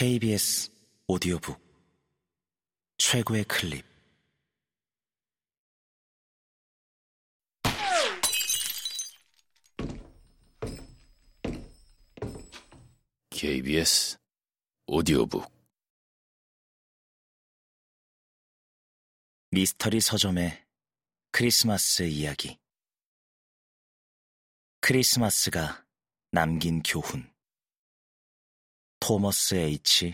KBS 오디오북 최고의 클립. KBS 오디오북. 미스터리 서점의 크리스마스 이야기. 크리스마스가 남긴 교훈 토머스 H.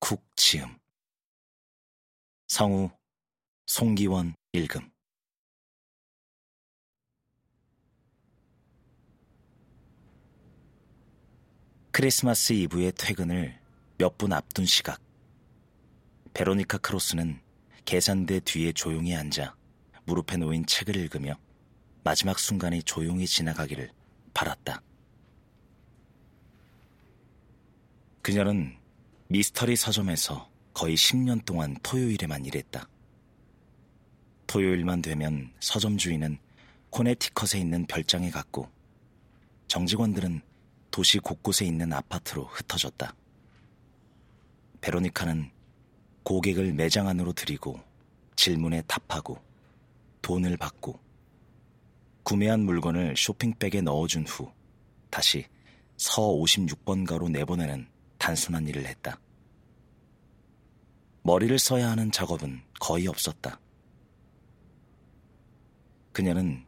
쿡 지음 성우 송기원 읽음 크리스마스 이브의 퇴근을 몇 분 앞둔 시각 베로니카 크로스는 계산대 뒤에 조용히 앉아 무릎에 놓인 책을 읽으며 마지막 순간이 조용히 지나가기를 바랐다. 그녀는 미스터리 서점에서 거의 10년 동안 토요일에만 일했다. 토요일만 되면 서점 주인은 코네티컷에 있는 별장에 갔고 정직원들은 도시 곳곳에 있는 아파트로 흩어졌다. 베로니카는 고객을 매장 안으로 들이고 질문에 답하고 돈을 받고 구매한 물건을 쇼핑백에 넣어준 후 다시 서 56번가로 내보내는 단순한 일을 했다. 머리를 써야 하는 작업은 거의 없었다. 그녀는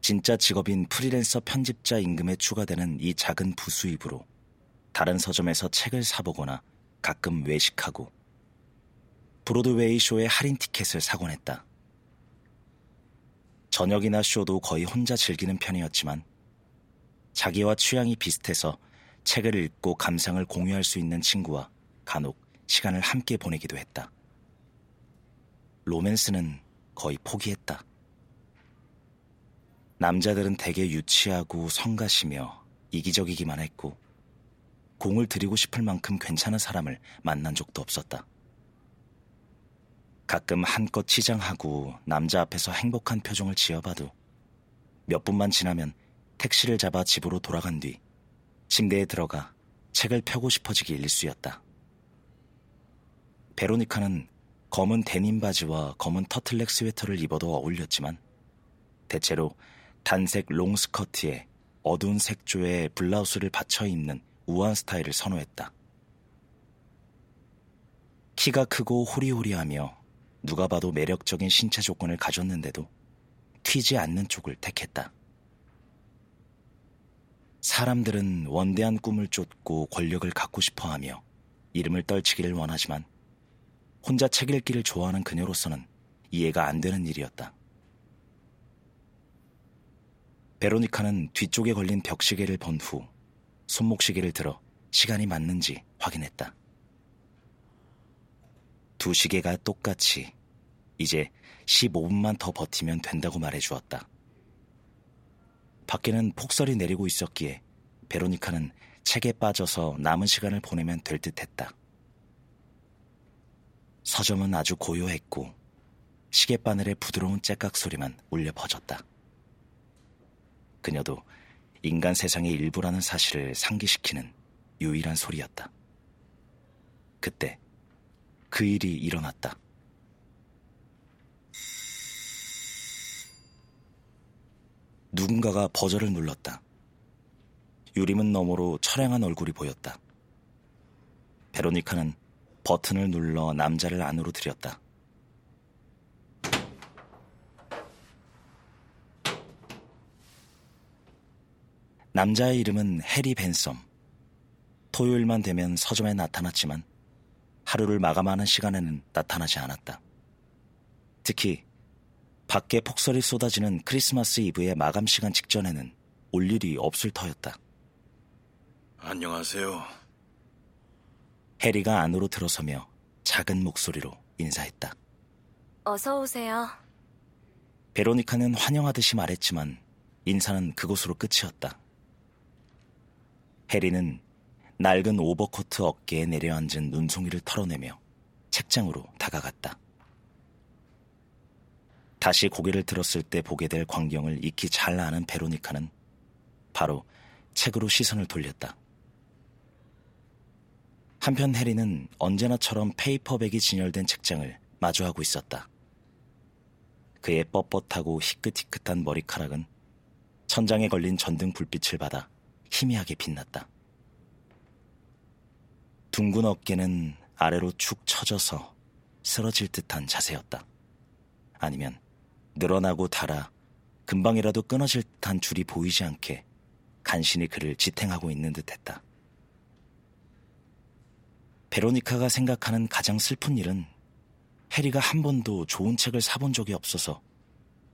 진짜 직업인 프리랜서 편집자 임금에 추가되는 이 작은 부수입으로 다른 서점에서 책을 사보거나 가끔 외식하고 브로드웨이 쇼의 할인 티켓을 사곤 했다. 저녁이나 쇼도 거의 혼자 즐기는 편이었지만 자기와 취향이 비슷해서 책을 읽고 감상을 공유할 수 있는 친구와 간혹 시간을 함께 보내기도 했다. 로맨스는 거의 포기했다. 남자들은 대개 유치하고 성가시며 이기적이기만 했고 공을 들이고 싶을 만큼 괜찮은 사람을 만난 적도 없었다. 가끔 한껏 치장하고 남자 앞에서 행복한 표정을 지어봐도 몇 분만 지나면 택시를 잡아 집으로 돌아간 뒤 침대에 들어가 책을 펴고 싶어지기 일쑤였다. 베로니카는 검은 데님 바지와 검은 터틀넥 스웨터를 입어도 어울렸지만 대체로 단색 롱 스커트에 어두운 색조의 블라우스를 받쳐 입는 우아한 스타일을 선호했다. 키가 크고 호리호리하며 누가 봐도 매력적인 신체 조건을 가졌는데도 튀지 않는 쪽을 택했다. 사람들은 원대한 꿈을 쫓고 권력을 갖고 싶어 하며 이름을 떨치기를 원하지만 혼자 책 읽기를 좋아하는 그녀로서는 이해가 안 되는 일이었다. 베로니카는 뒤쪽에 걸린 벽시계를 본 후 손목시계를 들어 시간이 맞는지 확인했다. 두 시계가 똑같이 이제 15분만 더 버티면 된다고 말해 주었다. 밖에는 폭설이 내리고 있었기에 베로니카는 책에 빠져서 남은 시간을 보내면 될 듯했다. 서점은 아주 고요했고 시계바늘의 부드러운 째깍 소리만 울려 퍼졌다. 그녀도 인간 세상의 일부라는 사실을 상기시키는 유일한 소리였다. 그때 그 일이 일어났다. 누군가가 버저를 눌렀다. 유리문 너머로 철량한 얼굴이 보였다. 베로니카는 버튼을 눌러 남자를 안으로 들였다. 남자의 이름은 해리 벤썸. 토요일만 되면 서점에 나타났지만 하루를 마감하는 시간에는 나타나지 않았다. 특히 밖에 폭설이 쏟아지는 크리스마스 이브의 마감 시간 직전에는 올 일이 없을 터였다. 안녕하세요. 해리가 안으로 들어서며 작은 목소리로 인사했다. 어서 오세요. 베로니카는 환영하듯이 말했지만 인사는 그곳으로 끝이었다. 해리는 낡은 오버코트 어깨에 내려앉은 눈송이를 털어내며 책장으로 다가갔다. 다시 고개를 들었을 때 보게 될 광경을 익히 잘 아는 베로니카는 바로 책으로 시선을 돌렸다. 한편 해리는 언제나처럼 페이퍼백이 진열된 책장을 마주하고 있었다. 그의 뻣뻣하고 희끗희끗한 머리카락은 천장에 걸린 전등 불빛을 받아 희미하게 빛났다. 둥근 어깨는 아래로 축 처져서 쓰러질 듯한 자세였다. 아니면 늘어나고 닳아 금방이라도 끊어질 듯한 줄이 보이지 않게 간신히 그를 지탱하고 있는 듯했다. 베로니카가 생각하는 가장 슬픈 일은 해리가 한 번도 좋은 책을 사본 적이 없어서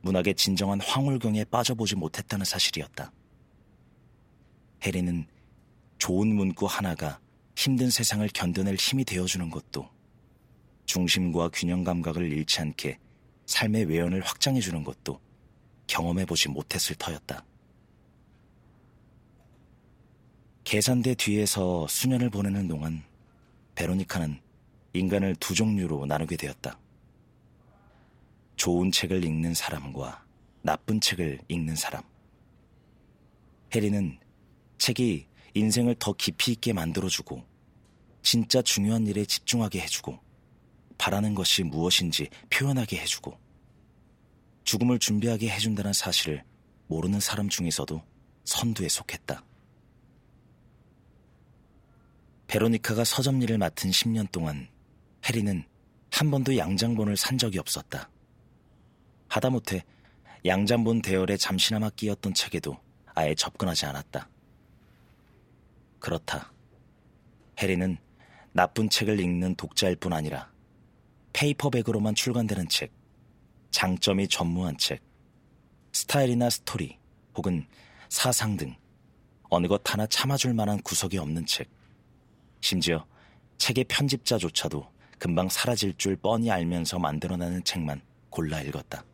문학의 진정한 황홀경에 빠져보지 못했다는 사실이었다. 해리는 좋은 문구 하나가 힘든 세상을 견뎌낼 힘이 되어주는 것도 중심과 균형 감각을 잃지 않게 삶의 외연을 확장해 주는 것도 경험해 보지 못했을 터였다. 계산대 뒤에서 수년을 보내는 동안 베로니카는 인간을 두 종류로 나누게 되었다. 좋은 책을 읽는 사람과 나쁜 책을 읽는 사람. 해리는 책이 인생을 더 깊이 있게 만들어주고 진짜 중요한 일에 집중하게 해주고 바라는 것이 무엇인지 표현하게 해주고 죽음을 준비하게 해준다는 사실을 모르는 사람 중에서도 선두에 속했다. 베로니카가 서점 일을 맡은 10년 동안 해리는 한 번도 양장본을 산 적이 없었다. 하다못해 양장본 대열에 잠시나마 끼었던 책에도 아예 접근하지 않았다. 그렇다. 해리는 나쁜 책을 읽는 독자일 뿐 아니라 페이퍼백으로만 출간되는 책, 장점이 전무한 책, 스타일이나 스토리 혹은 사상 등 어느 것 하나 참아줄 만한 구석이 없는 책, 심지어 책의 편집자조차도 금방 사라질 줄 뻔히 알면서 만들어내는 책만 골라 읽었다.